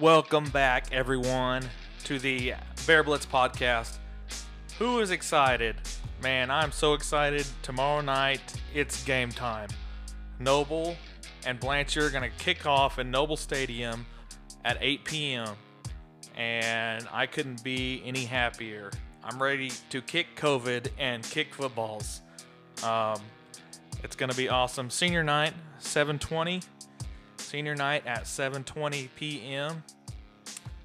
Welcome back, everyone, to the Bear Blitz podcast. Who is excited? Man, I'm so excited. Tomorrow night, it's game time. Noble and Blanchard are going to kick off in Noble Stadium at 8 p.m. And I couldn't be any happier. I'm ready to kick COVID and kick footballs. Um, it's going to be awesome. Senior night, 720 senior night at 7:20 p.m.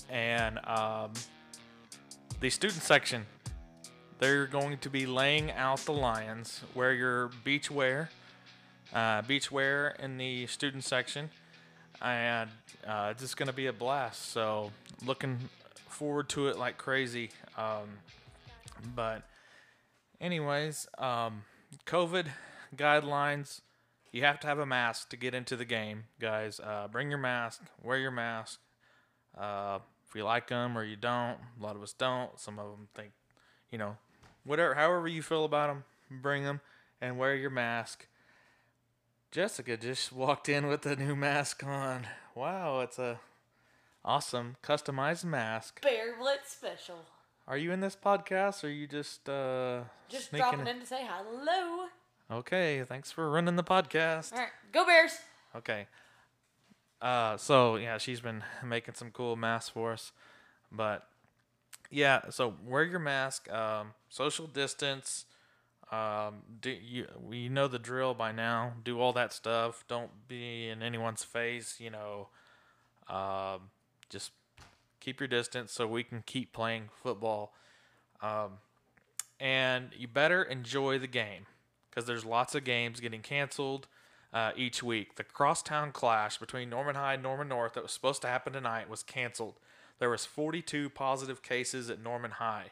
and um, the student section they're going to be laying out the lions. Wear your beach wear, uh, beach wear in the student section, and uh, it's just going to be a blast. So looking forward to it like crazy. Um, but anyways, um, COVID guidelines you have to have a mask to get into the game, guys. Uh, bring your mask, wear your mask. Uh, if you like them or you don't, a lot of us don't. Some of them think, you know, whatever, however you feel about them, bring them and wear your mask. Jessica just walked in with a new mask on. Wow, it's a awesome customized mask. Bear Blitz special. Are you in this podcast or are you just uh Just sneaking dropping in to say hello. Okay, thanks for running the podcast. All right, go Bears. Okay. Uh, so yeah, she's been making some cool masks for us, but yeah. So wear your mask. Um, social distance. Um, do you we know the drill by now. Do all that stuff. Don't be in anyone's face. You know. Um, just keep your distance so we can keep playing football. Um, and you better enjoy the game because there's lots of games getting canceled uh, each week. The crosstown clash between Norman High and Norman North that was supposed to happen tonight was canceled. There was 42 positive cases at Norman High.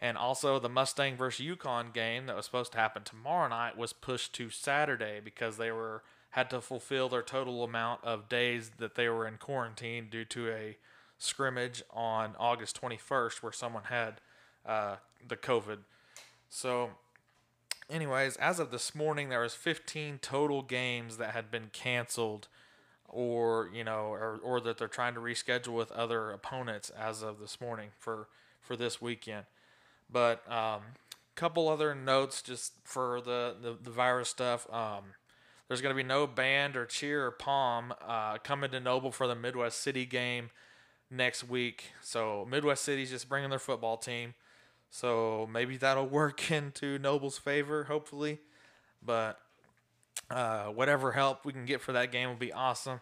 And also the Mustang versus Yukon game that was supposed to happen tomorrow night was pushed to Saturday because they were had to fulfill their total amount of days that they were in quarantine due to a scrimmage on August 21st where someone had uh, the COVID. So anyways, as of this morning, there was 15 total games that had been canceled, or you know, or, or that they're trying to reschedule with other opponents as of this morning for for this weekend. But um, couple other notes just for the the, the virus stuff. Um, there's going to be no band or cheer or pom uh, coming to Noble for the Midwest City game next week. So Midwest City's just bringing their football team. So maybe that'll work into Noble's favor, hopefully. But uh, whatever help we can get for that game will be awesome.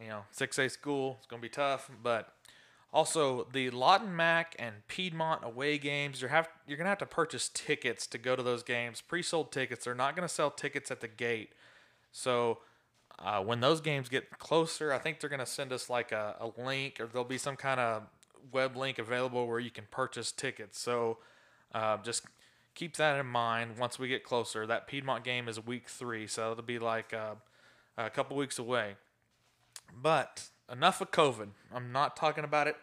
You know, 6A school, it's going to be tough. But also, the Lawton Mac and Piedmont away games, you're, have, you're going to have to purchase tickets to go to those games. Pre sold tickets. They're not going to sell tickets at the gate. So uh, when those games get closer, I think they're going to send us like a, a link or there'll be some kind of web link available where you can purchase tickets. So uh, just keep that in mind once we get closer. That Piedmont game is week three, so it'll be like uh, a couple weeks away. But enough of COVID. I'm not talking about it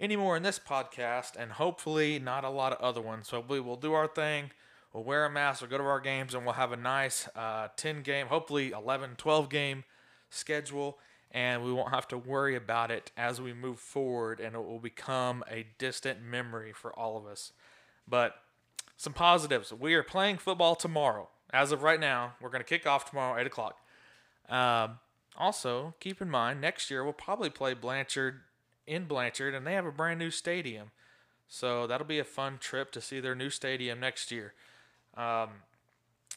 anymore in this podcast, and hopefully not a lot of other ones. So we will do our thing. We'll wear a mask, we'll go to our games, and we'll have a nice uh, 10 game, hopefully 11, 12 game schedule and we won't have to worry about it as we move forward, and it will become a distant memory for all of us. But some positives we are playing football tomorrow. As of right now, we're going to kick off tomorrow, 8 o'clock. Um, also, keep in mind, next year we'll probably play Blanchard in Blanchard, and they have a brand new stadium. So that'll be a fun trip to see their new stadium next year. Um,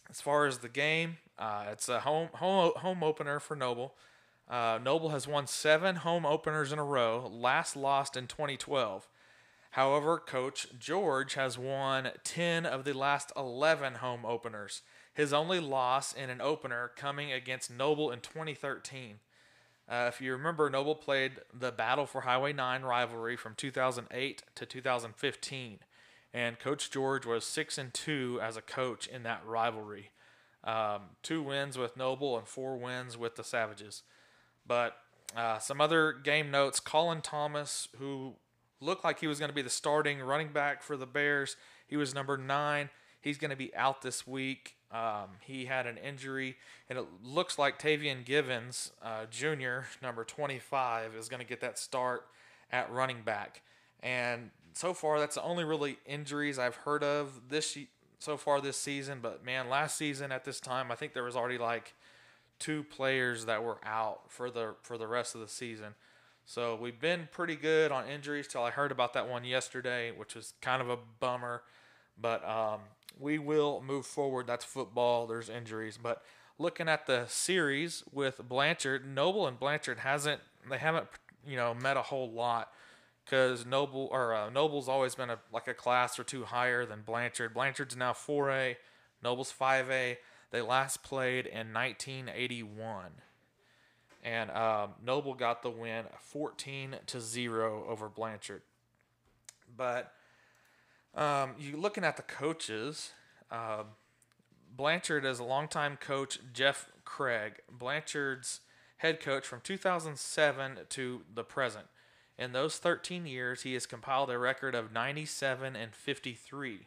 as far as the game, uh, it's a home home home opener for Noble. Uh, Noble has won seven home openers in a row, last lost in 2012. However, Coach George has won 10 of the last 11 home openers. His only loss in an opener coming against Noble in 2013. Uh, if you remember, Noble played the Battle for Highway 9 rivalry from 2008 to 2015, and Coach George was 6 and 2 as a coach in that rivalry. Um, two wins with Noble and four wins with the Savages. But uh, some other game notes Colin Thomas, who looked like he was going to be the starting running back for the Bears, he was number nine. He's going to be out this week. Um, he had an injury, and it looks like Tavian Givens, uh, Jr., number 25, is going to get that start at running back. And so far, that's the only really injuries I've heard of this so far this season. But man, last season at this time, I think there was already like two players that were out for the for the rest of the season. So we've been pretty good on injuries till I heard about that one yesterday, which was kind of a bummer. But um, we will move forward. That's football. There's injuries, but looking at the series with Blanchard, Noble and Blanchard hasn't they haven't you know met a whole lot because Noble or uh, Noble's always been a like a class or two higher than Blanchard. Blanchard's now 4A, Noble's 5A. They last played in 1981, and um, Noble got the win 14 to zero over Blanchard. But um, you looking at the coaches. Um, Blanchard is a longtime coach, Jeff Craig. Blanchard's head coach from 2007 to the present. In those 13 years, he has compiled a record of 97 and 53.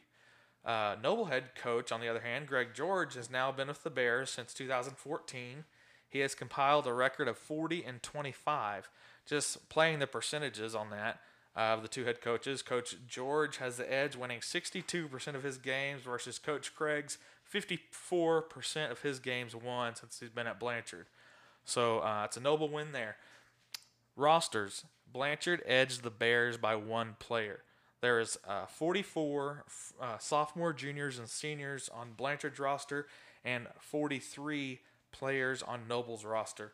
Uh, Noble head coach, on the other hand, Greg George, has now been with the Bears since 2014. He has compiled a record of 40 and 25. Just playing the percentages on that uh, of the two head coaches, Coach George has the edge, winning 62% of his games versus Coach Craig's 54% of his games won since he's been at Blanchard. So uh, it's a noble win there. Rosters Blanchard edged the Bears by one player. There is uh, 44 uh, sophomore, juniors, and seniors on Blanchard's roster, and 43 players on Noble's roster.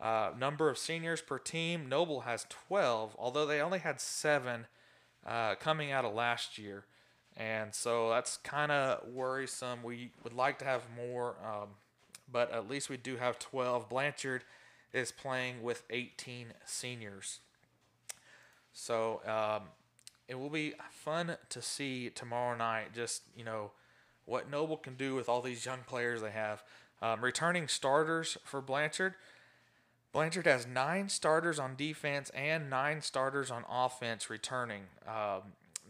Uh, number of seniors per team Noble has 12, although they only had seven uh, coming out of last year. And so that's kind of worrisome. We would like to have more, um, but at least we do have 12. Blanchard is playing with 18 seniors. So um, it will be fun to see tomorrow night just, you know, what Noble can do with all these young players they have. Um, returning starters for Blanchard. Blanchard has nine starters on defense and nine starters on offense returning. Um,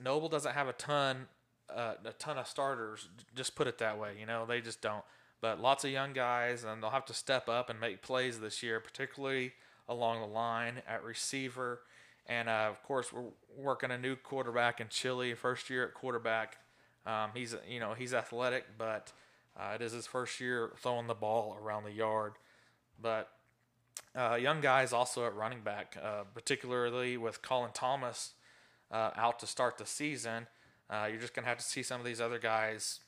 Noble doesn't have a ton, uh, a ton of starters. Just put it that way. You know, they just don't. But lots of young guys, and they'll have to step up and make plays this year, particularly along the line at receiver. And uh, of course, we're working a new quarterback in Chili, first year at quarterback. Um, he's you know he's athletic, but uh, it is his first year throwing the ball around the yard. But uh, young guys also at running back, uh, particularly with Colin Thomas uh, out to start the season. Uh, you're just gonna have to see some of these other guys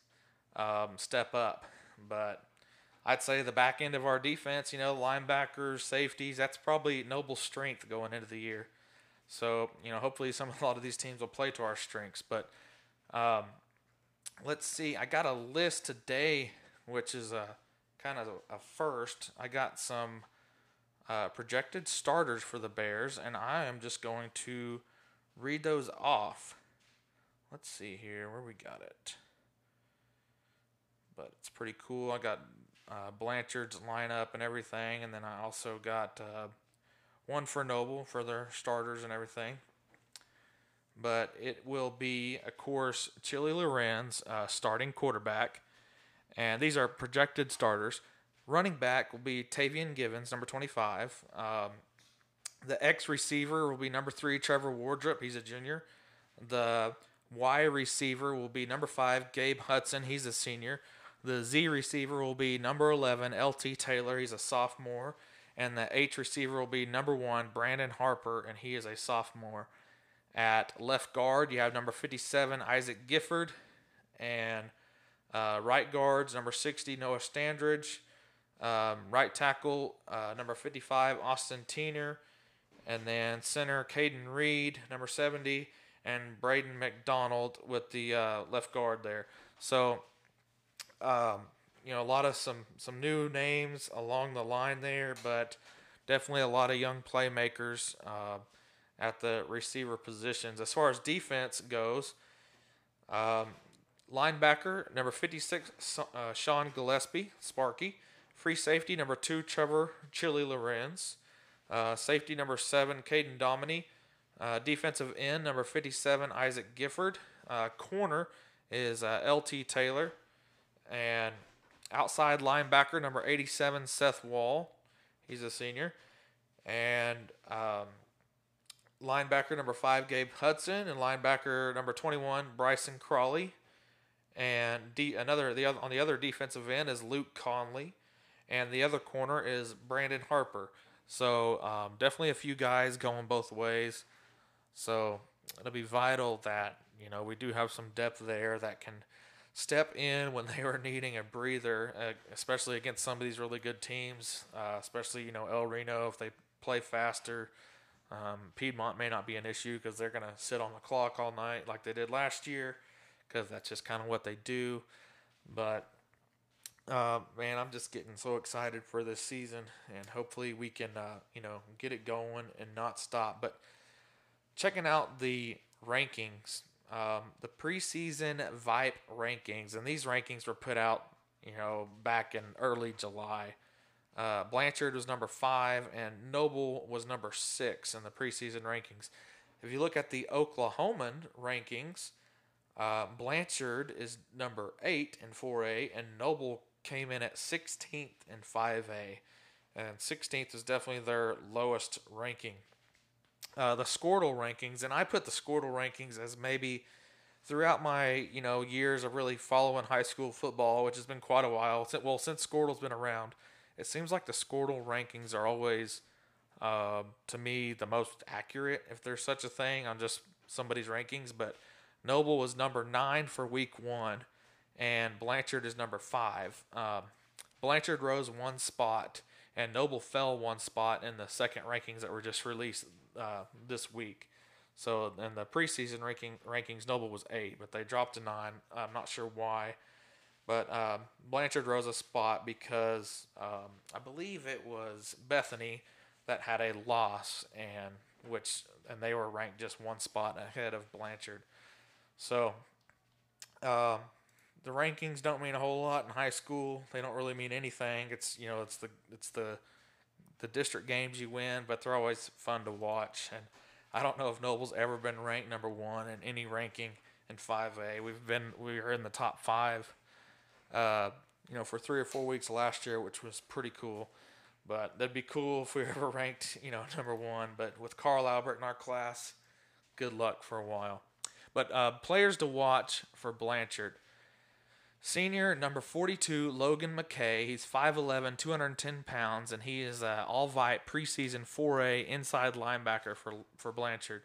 um, step up. But I'd say the back end of our defense, you know, linebackers, safeties, that's probably Noble's strength going into the year. So you know, hopefully, some a lot of these teams will play to our strengths. But um, let's see. I got a list today, which is a kind of a, a first. I got some uh, projected starters for the Bears, and I am just going to read those off. Let's see here where we got it. But it's pretty cool. I got uh, Blanchard's lineup and everything, and then I also got uh, one for Noble for their starters and everything. But it will be, of course, Chili Lorenz uh, starting quarterback, and these are projected starters. Running back will be Tavian Givens, number 25. Um, the X receiver will be number three, Trevor Wardrop. He's a junior. The Y receiver will be number five, Gabe Hudson. He's a senior. The Z receiver will be number 11, LT Taylor. He's a sophomore. And the H receiver will be number one, Brandon Harper, and he is a sophomore. At left guard, you have number 57, Isaac Gifford. And uh, right guards, number 60, Noah Standridge. Um, right tackle, uh, number 55, Austin Teener. And then center, Caden Reed, number 70. And Braden McDonald with the uh, left guard there. So, um, you know, a lot of some, some new names along the line there, but definitely a lot of young playmakers uh, at the receiver positions. As far as defense goes, um, linebacker, number 56, uh, Sean Gillespie, Sparky. Free safety number two, Trevor Chili Lorenz. Uh, safety number seven, Caden Domini. Uh, defensive end number 57, Isaac Gifford. Uh, corner is uh, LT Taylor. And outside linebacker number 87, Seth Wall. He's a senior. And um, linebacker number five, Gabe Hudson, and linebacker number 21, Bryson Crawley. And D, another the other on the other defensive end is Luke Conley, and the other corner is Brandon Harper. So um, definitely a few guys going both ways. So it'll be vital that you know we do have some depth there that can step in when they were needing a breather, uh, especially against some of these really good teams. Uh, especially you know El Reno if they play faster. Um, Piedmont may not be an issue because they're going to sit on the clock all night like they did last year because that's just kind of what they do. But uh, man, I'm just getting so excited for this season, and hopefully we can, uh, you know, get it going and not stop. But checking out the rankings, um, the preseason Vype rankings, and these rankings were put out, you know, back in early July. Uh, Blanchard was number five, and Noble was number six in the preseason rankings. If you look at the Oklahoman rankings, uh, Blanchard is number eight in 4A, and Noble came in at 16th in 5A. And 16th is definitely their lowest ranking. Uh, the Squirtle rankings, and I put the Squirtle rankings as maybe throughout my you know years of really following high school football, which has been quite a while. Well, since Squirtle's been around, it seems like the Squirtle rankings are always, uh, to me, the most accurate, if there's such a thing, on just somebody's rankings. But Noble was number nine for week one, and Blanchard is number five. Um, Blanchard rose one spot, and Noble fell one spot in the second rankings that were just released uh, this week. So in the preseason ranking rankings, Noble was eight, but they dropped to nine. I'm not sure why. But um, Blanchard rose a spot because um, I believe it was Bethany that had a loss, and which and they were ranked just one spot ahead of Blanchard. So um, the rankings don't mean a whole lot in high school. They don't really mean anything. It's you know it's the it's the the district games you win, but they're always fun to watch. And I don't know if Noble's ever been ranked number one in any ranking in 5A. We've been we were in the top five uh, you know, for three or four weeks last year, which was pretty cool. But that'd be cool if we ever ranked, you know, number one. But with Carl Albert in our class, good luck for a while. But uh, players to watch for Blanchard. Senior number 42, Logan McKay. He's 5'11, 210 pounds, and he is uh, all vite preseason 4A inside linebacker for, for Blanchard.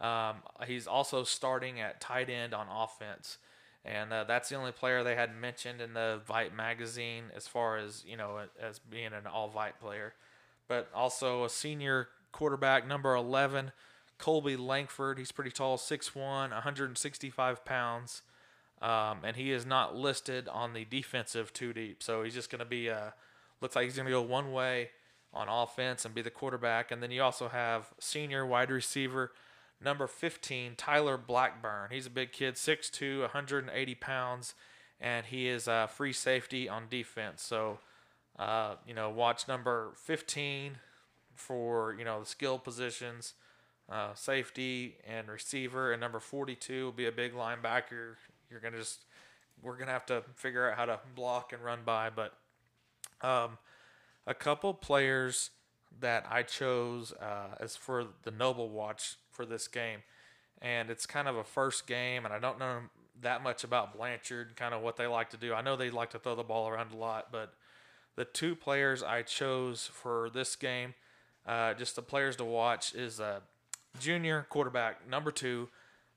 Um, he's also starting at tight end on offense and uh, that's the only player they had mentioned in the Vype magazine as far as you know as being an all Vype player. But also a senior quarterback, number 11, Colby Langford. He's pretty tall, 6'1", 165 pounds, um, and he is not listed on the defensive two deep. So he's just going to be uh, looks like he's going to go one way on offense and be the quarterback. And then you also have senior wide receiver Number 15, Tyler Blackburn. He's a big kid, 6'2, 180 pounds, and he is a free safety on defense. So, uh, you know, watch number 15 for, you know, the skill positions, uh, safety and receiver, and number 42 will be a big linebacker. You're to just, we're to have to figure out how to block and run by, but um, a couple players that I chose uh, as for the Noble Watch for this game. And it's kind of a first game, and I don't know that much about Blanchard, and kind of what they like to do. I know they like to throw the ball around a lot, but the two players I chose for this game, uh, just the players to watch, is a junior quarterback, number two,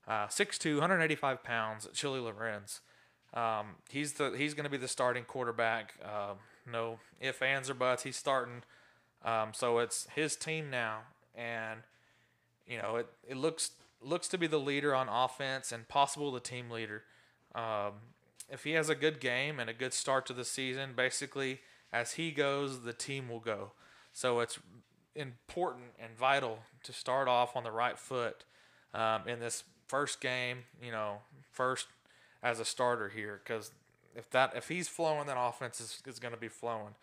uh, 6'2", 185 pounds, Chili Lorenz. Um, he's the he's going to be the starting quarterback. Uh, no if ands or buts. He's starting. Um, so it's his team now, and you know, it, it looks looks to be the leader on offense and possible the team leader. Um, if he has a good game and a good start to the season, basically as he goes, the team will go. So it's important and vital to start off on the right foot um, in this first game. You know, first as a starter here, because if that if he's flowing, then offense is, is going to be flowing.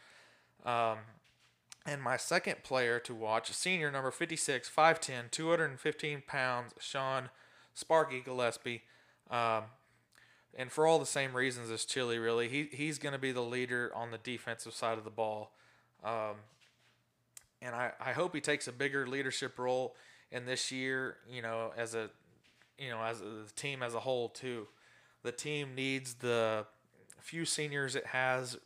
Um, and my second player to watch, senior number 56, 5'10, 215 pounds, Sean Sparky Gillespie. Um, and for all the same reasons as Chili, really, he, he's going to be the leader on the defensive side of the ball. Um, and I, I hope he takes a bigger leadership role in this year, you know, as a you know, as a the team as a whole too, the team needs the few seniors it has,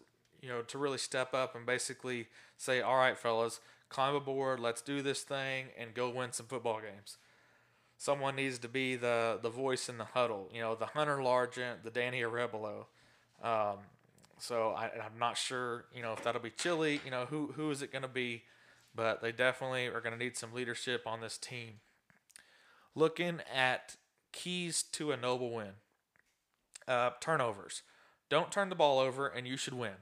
you know, to really step up and basically say, "All right, fellas, climb aboard. Let's do this thing and go win some football games." Someone needs to be the the voice in the huddle. You know, the Hunter Largent, the Danny Arebelo. Um, so I, I'm not sure, you know, if that'll be Chili. You know, who who is it going to be? But they definitely are going to need some leadership on this team. Looking at keys to a noble win. Uh, turnovers. Don't turn the ball over, and you should win.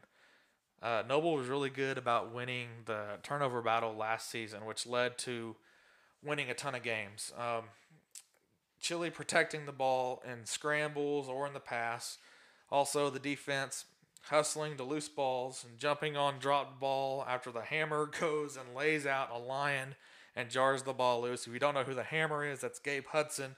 Uh, Noble was really good about winning the turnover battle last season, which led to winning a ton of games. Um, Chili protecting the ball in scrambles or in the pass. Also, the defense hustling to loose balls and jumping on dropped ball after the hammer goes and lays out a lion and jars the ball loose. If you don't know who the hammer is, that's Gabe Hudson,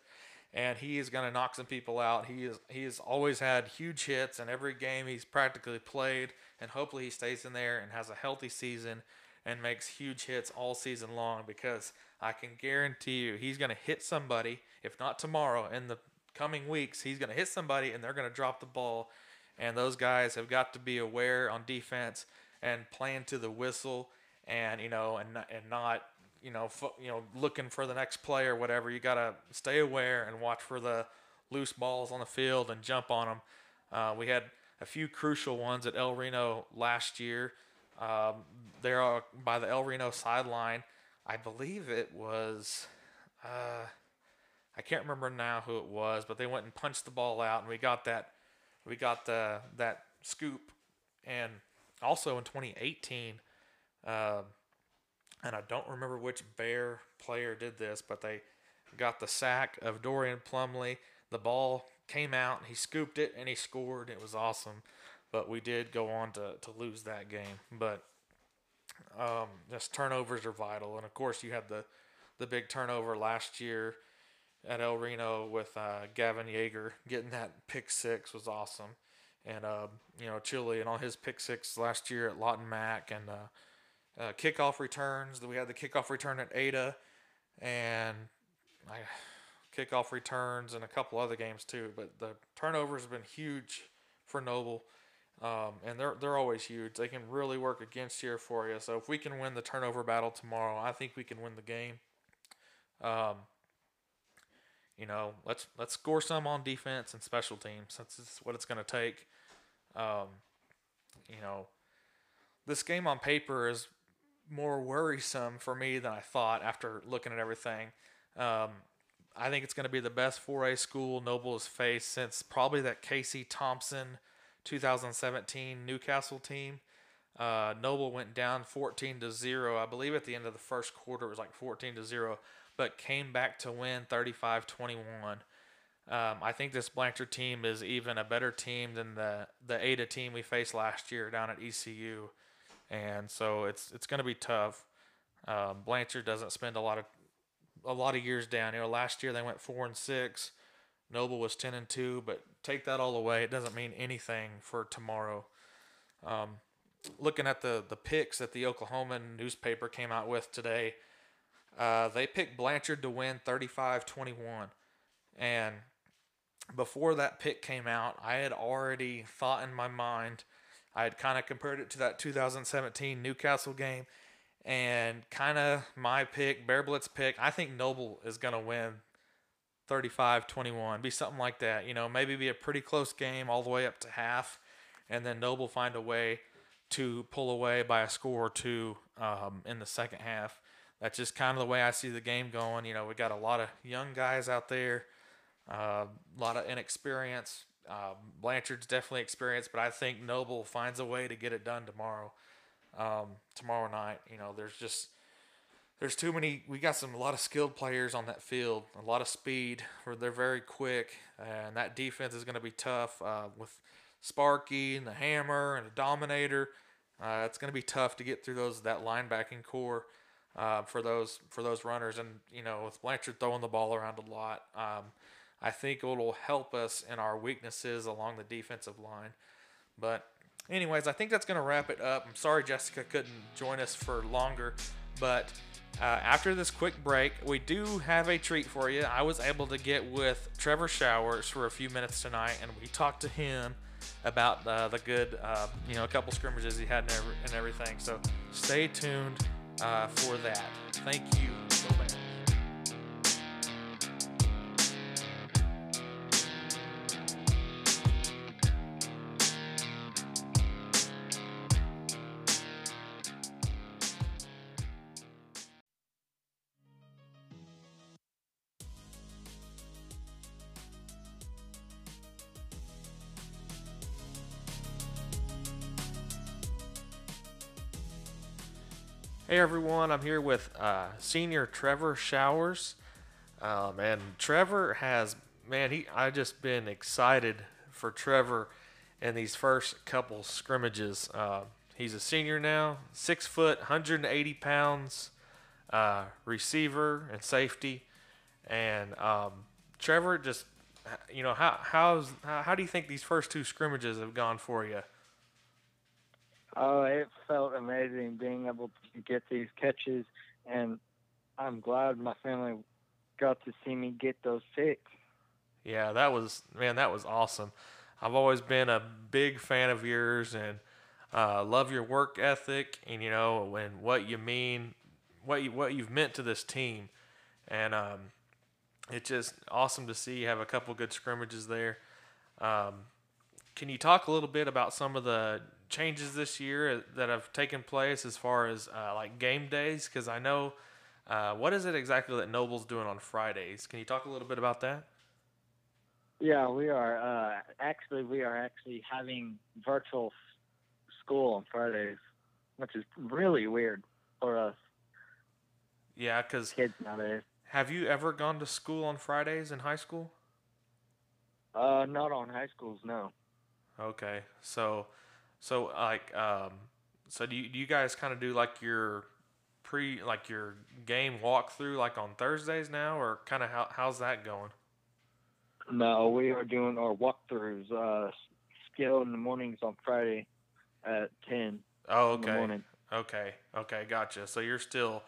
and he is going to knock some people out. He is he has always had huge hits in every game he's practically played, and hopefully he stays in there and has a healthy season and makes huge hits all season long because I can guarantee you he's going to hit somebody, if not tomorrow, in the coming weeks, he's going to hit somebody and they're going to drop the ball. And those guys have got to be aware on defense and playing to the whistle and, you know, and, and not, you know, fo- you know, looking for the next play or whatever. You got to stay aware and watch for the loose balls on the field and jump on them. Uh, we had a few crucial ones at El Reno last year. Um, there are by the El Reno sideline. I believe it was. Uh, I can't remember now who it was, but they went and punched the ball out, and we got that. We got the that scoop, and also in 2018, uh, and I don't remember which Bear player did this, but they got the sack of Dorian Plumley. The ball came out, he scooped it, and he scored. It was awesome, but we did go on to to lose that game. But um, just turnovers are vital, and of course you had the the big turnover last year at El Reno with uh, Gavin Yeager getting that pick six was awesome, and uh, you know Chili and all his pick six last year at Lawton Mac and uh, uh, kickoff returns. We had the kickoff return at Ada, and I, kickoff returns and a couple other games too. But the turnovers have been huge for Noble. Um, and they're they're always huge. They can really work against you for you. So if we can win the turnover battle tomorrow, I think we can win the game. Um, you know, let's let's score some on defense and special teams. That's what it's going to take. Um, you know, this game on paper is more worrisome for me than I thought after looking at everything. Um, I think it's going to be the best 4A school Noble has faced since probably that Casey Thompson 2017 Newcastle team. Uh, Noble went down 14 to 0. I believe at the end of the first quarter it was like 14 to 0, but came back to win 35 21. Um, I think this Blanchard team is even a better team than the, the Ada team we faced last year down at ECU. And so it's it's going to be tough. Um, Blanchard doesn't spend a lot of a lot of years down. Know, last year they went four and six. Noble was ten and two, but take that all away, it doesn't mean anything for tomorrow. Um, looking at the the picks that the Oklahoman newspaper came out with today, uh, they picked Blanchard to win 35-21, and before that pick came out, I had already thought in my mind. I had kind of compared it to that 2017 Newcastle game, and kind of my pick, Bear Blitz pick. I think Noble is going to win 35 21, be something like that. You know, maybe be a pretty close game all the way up to half, and then Noble find a way to pull away by a score or two um, in the second half. That's just kind of the way I see the game going. You know, we got a lot of young guys out there, uh, a lot of inexperience. Uh, Blanchard's definitely experienced, but I think Noble finds a way to get it done tomorrow. Um, tomorrow night, you know, there's just there's too many. We got some a lot of skilled players on that field, a lot of speed. They're very quick, and that defense is going to be tough uh, with Sparky and the Hammer and the Dominator. Uh, it's going to be tough to get through those that linebacking core uh, for those for those runners, and you know with Blanchard throwing the ball around a lot. Um, I think it will help us in our weaknesses along the defensive line. But anyways, I think that's going to wrap it up. I'm sorry Jessica couldn't join us for longer. But uh, after this quick break, we do have a treat for you. I was able to get with Trevor Showers for a few minutes tonight, and we talked to him about uh, the good, uh, you know, a couple scrimmages he had and, every, and everything. So stay tuned uh, for that. Thank you. Hey everyone, I'm here with uh, senior Trevor Showers. Um, and Trevor has, man, he I just been excited for Trevor in these first couple scrimmages. Uh, he's a senior now, six foot, 180 pounds, uh, receiver and safety. And um, Trevor, just you know, how how's how, how do you think these first two scrimmages have gone for you? Oh, it felt amazing being able to get these catches, and I'm glad my family got to see me get those six. Yeah, that was man, that was awesome. I've always been a big fan of yours and uh, love your work ethic and you know and what you mean, what you what you've meant to this team, and um, it's just awesome to see you have a couple good scrimmages there. Um, can you talk a little bit about some of the changes this year that have taken place as far as uh, like game days? Because I know uh, what is it exactly that Noble's doing on Fridays? Can you talk a little bit about that? Yeah, we are. Uh, actually, we are actually having virtual school on Fridays, which is really weird for us. Yeah, because kids nowadays. Have you ever gone to school on Fridays in high school? Uh, not on high schools, no. Okay, so, so like, um, so do you, do you guys kind of do like your pre, like your game walkthrough like on Thursdays now, or kind of how how's that going? No, we are doing our walkthroughs, uh, in the mornings on Friday at ten. Oh, okay. Okay, okay, gotcha. So you're still,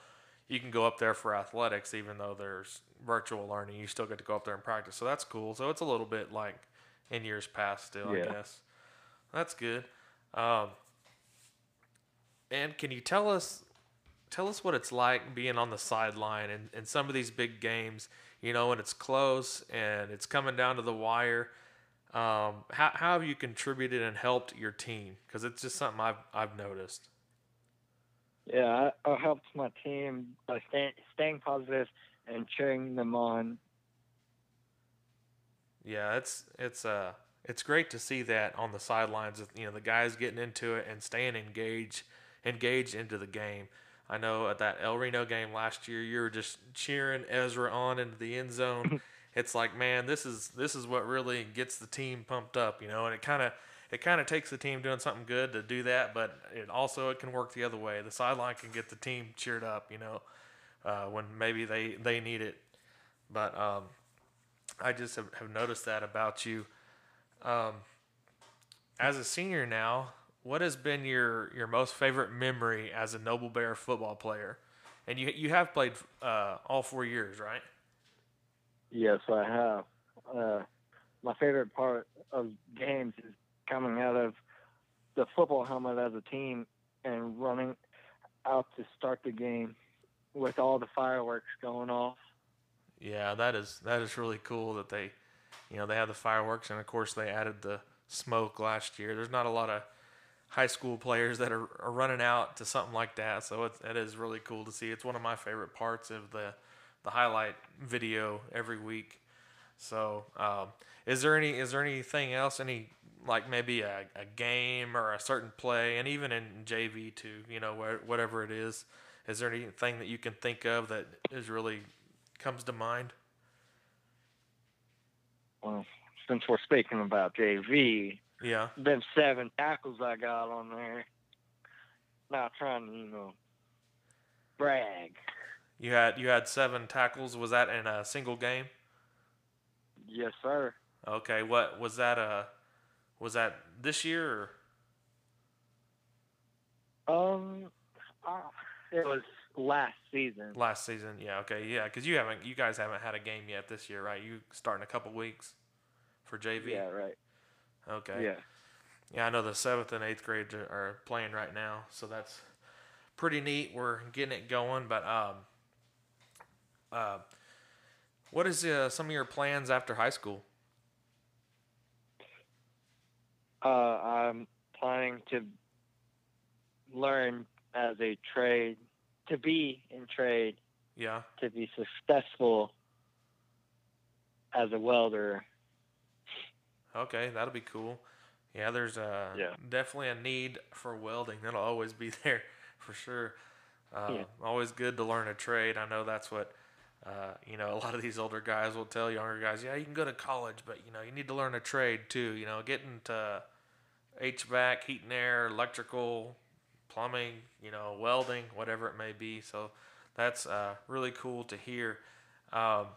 you can go up there for athletics, even though there's virtual learning. You still get to go up there and practice, so that's cool. So it's a little bit like in years past still, yeah. I guess. That's good. Um, and can you tell us tell us what it's like being on the sideline in, in some of these big games, you know, when it's close and it's coming down to the wire. Um, how, how have you contributed and helped your team? Because it's just something I've, I've noticed. Yeah, I, I helped my team by staying, staying positive and cheering them on yeah, it's it's uh it's great to see that on the sidelines. You know, the guys getting into it and staying engaged, engaged into the game. I know at that El Reno game last year, you were just cheering Ezra on into the end zone. it's like, man, this is this is what really gets the team pumped up, you know. And it kind of it kind of takes the team doing something good to do that, but it also it can work the other way. The sideline can get the team cheered up, you know, uh, when maybe they they need it. But um, I just have, have noticed that about you. Um, as a senior now, what has been your, your most favorite memory as a Noble Bear football player? And you you have played uh, all four years, right? Yes, I have. Uh, my favorite part of games is coming out of the football helmet as a team and running out to start the game with all the fireworks going off. Yeah, that is that is really cool that they, you know, they have the fireworks and of course they added the smoke last year. There's not a lot of high school players that are, are running out to something like that, so it is really cool to see. It's one of my favorite parts of the the highlight video every week. So, um, is there any is there anything else? Any like maybe a, a game or a certain play, and even in JV too, you know, whatever it is. Is there anything that you can think of that is really comes to mind? Well, since we're speaking about JV, yeah, them seven tackles I got on there. Not trying to, you know, brag. You had you had seven tackles. Was that in a single game? Yes, sir. Okay. What was that? Uh, was that this year? Or? Um, uh, it was last season. Last season, yeah, okay, yeah, because you haven't, you guys haven't had a game yet this year, right? You start in a couple weeks for JV. Yeah, right. Okay. Yeah. Yeah, I know the seventh and eighth grade are- are playing right now, so that's pretty neat. We're getting it going, but um, uh, what is uh, some of your plans after high school? Uh, I'm planning to learn as a trade, to be in trade, Yeah. to be successful as a welder. Okay, that'll be cool. Yeah, there's a Yeah. definitely a need for welding. That'll always be there for sure. Uh, Yeah. Always good to learn a trade. I know that's what uh, you know. A lot of these older guys will tell younger guys, "Yeah, you can go to college, but you know you need to learn a trade too. You know, getting to HVAC, heat and air, electrical, plumbing, you know, welding, whatever it may be." So that's uh, really cool to hear. Um,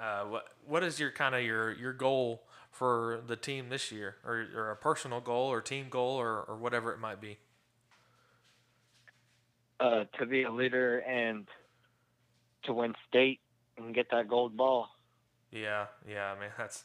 uh, what what is your kind of your your goal for the team this year, or, or a personal goal, or team goal, or, or whatever it might be? Uh, to be a leader and to win state and get that gold ball. Yeah, yeah. I mean, that's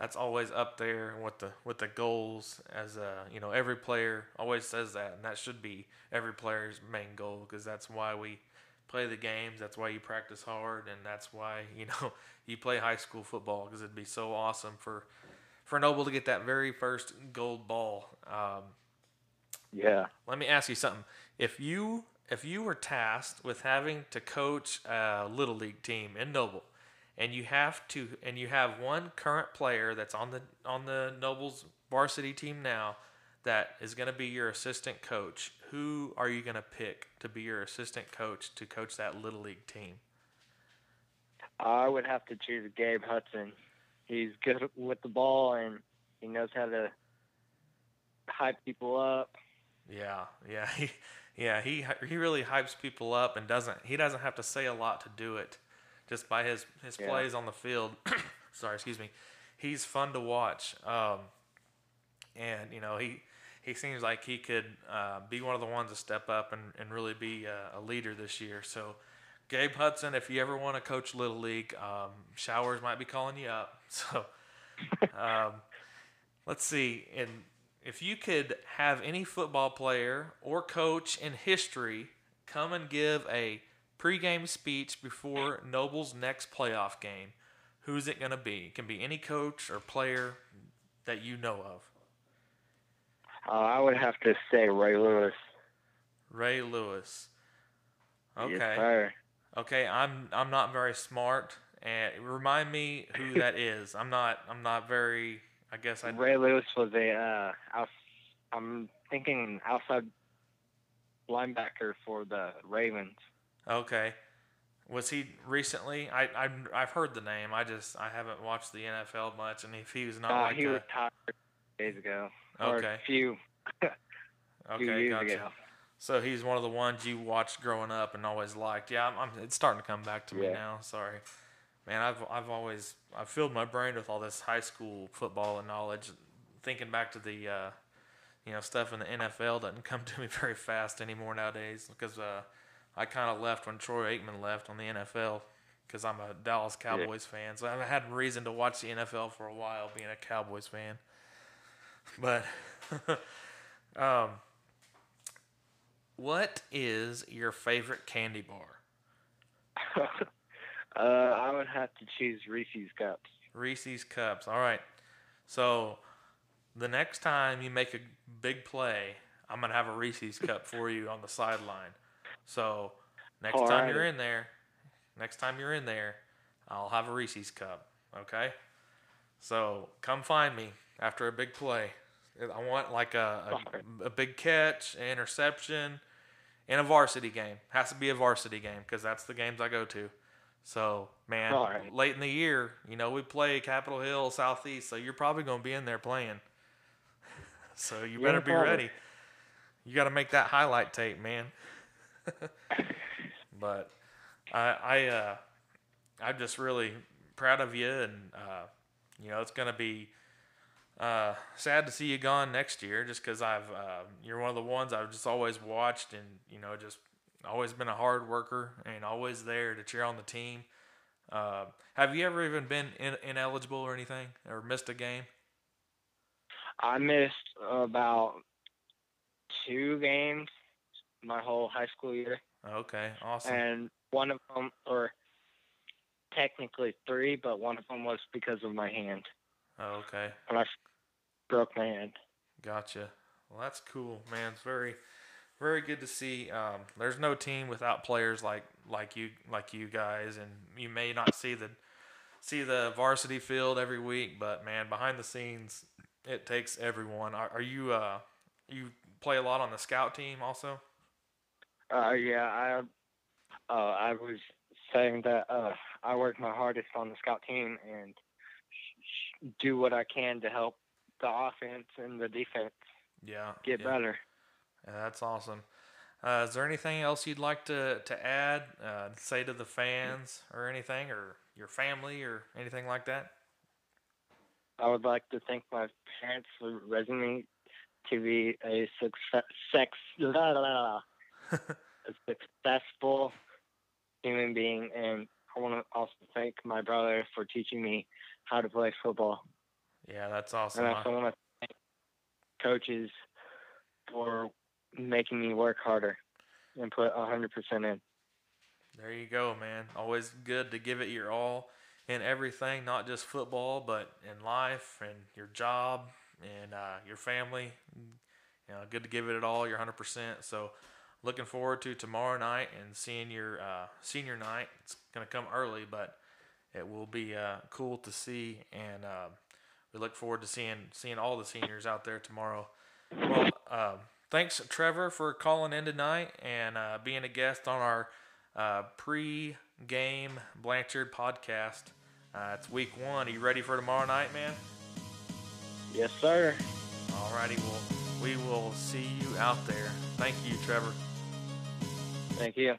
that's always up there with the with the goals. As uh, you know, every player always says that, and that should be every player's main goal because that's why we play the games. That's why you practice hard, and that's why you know you play high school football because it'd be so awesome for for Noble to get that very first gold ball. Um, Yeah. let me ask you something. If you if you were tasked with having to coach a little league team in Noble, and you have to and you have one current player that's on the on the Nobles varsity team now that is going to be your assistant coach, who are you going to pick to be your assistant coach to coach that little league team? I would have to choose Gabe Hudson. He's good with the ball and he knows how to hype people up. Yeah, yeah, he, yeah, he he really hypes people up and doesn't he doesn't have to say a lot to do it, just by his his Yeah. plays on the field. Sorry, excuse me. He's fun to watch, um, and you know he he seems like he could uh, be one of the ones to step up and, and really be a, a leader this year. So, Gabe Hudson, if you ever want to coach little league, um, Showers might be calling you up. So, um, let's see. And if you could have any football player or coach in history come and give a pregame speech before Noble's next playoff game, who's it going to be? It can be any coach or player that you know of. Uh, I would have to say Ray Lewis. Ray Lewis. Okay. Yes, sir. Okay, I'm I'm not very smart and remind me who that is. I'm not I'm not very I guess I Ray Lewis was a uh, out, I'm thinking outside linebacker for the Ravens. Okay. Was he recently? I I I've heard the name. I just I haven't watched the NFL much, and if he was not Uh, like he a, retired days ago. Or Okay. a few, few okay, years gotcha. ago. So he's one of the ones you watched growing up and always liked. Yeah, I'm, I'm it's starting to come back to me Yeah. now. Sorry, man. I've I've always I've filled my brain with all this high school football and knowledge. Thinking back to the uh, you know stuff in the NFL doesn't come to me very fast anymore nowadays because uh, I kind of left when Troy Aikman left on the NFL because I'm a Dallas Cowboys fan. So I haven't had reason to watch the NFL for a while, being a Cowboys fan. But um, what is your favorite candy bar? uh, I would have to choose Reese's cups. Reese's Cups. All right. So the next time you make a big play, I'm gonna have a Reese's Cup for you on the sideline. So next time you're in there, next time you're in there, I'll have a Reese's Cup. Okay. So come find me after a big play. I want like a, a, a big catch, an interception, in a varsity game. Has to be a varsity game because that's the games I go to. So, man, Alright. late in the year, you know, we play Capitol Hill, Southeast, so you're probably going to be in there playing. so you Yeah, better be probably. ready. You got to make that highlight tape, man. but I, I, uh, I'm just really proud of you, and uh, you know, it's going to be uh, sad to see you gone next year, just because I've uh, you're one of the ones I've just always watched, and you know, just always been a hard worker and always there to cheer on the team. Uh, have you ever even been in, ineligible or anything, or missed a game? I missed about two games my whole high school year, Okay, awesome. and one of them, or technically three, but one of them was because of my hand. okay, When I broke my hand. gotcha. Well, that's cool, man. It's very, very good to see. Um, there's no team without players like like you like you guys, and you may not see the see the varsity field every week, but man, behind the scenes, it takes everyone. Are, are you uh you play a lot on the scout team also? Uh, yeah, I, uh, I was saying that uh, I work my hardest on the scout team and sh- sh- do what I can to help the offense and the defense Yeah, get yeah. better. Yeah, that's awesome. Uh, is there anything else you'd like to to add, uh, say to the fans or anything, or your family or anything like that? I would like to thank my parents for raising me to be a success, sex, la, la, la, a successful human being, and I want to also thank my brother for teaching me how to play football. Yeah, that's awesome. And I also want to thank coaches for making me work harder and put 100% in. There you go, man. Always good to give it your all in everything, not just football, but in life and your job and uh, your family. You know, good to give it all, your hundred percent. So, looking forward to tomorrow night and seeing your uh, senior night. It's gonna come early, but it will be uh, cool to see, and uh, we look forward to seeing seeing all the seniors out there tomorrow. Well, um, thanks, Trevor, for calling in tonight and uh, being a guest on our uh, pre-game Blanchard podcast. Uh, it's week one. Are you ready for tomorrow night, man? Yes, sir. Alrighty, well, we will see you out there. Thank you, Trevor. Thank you.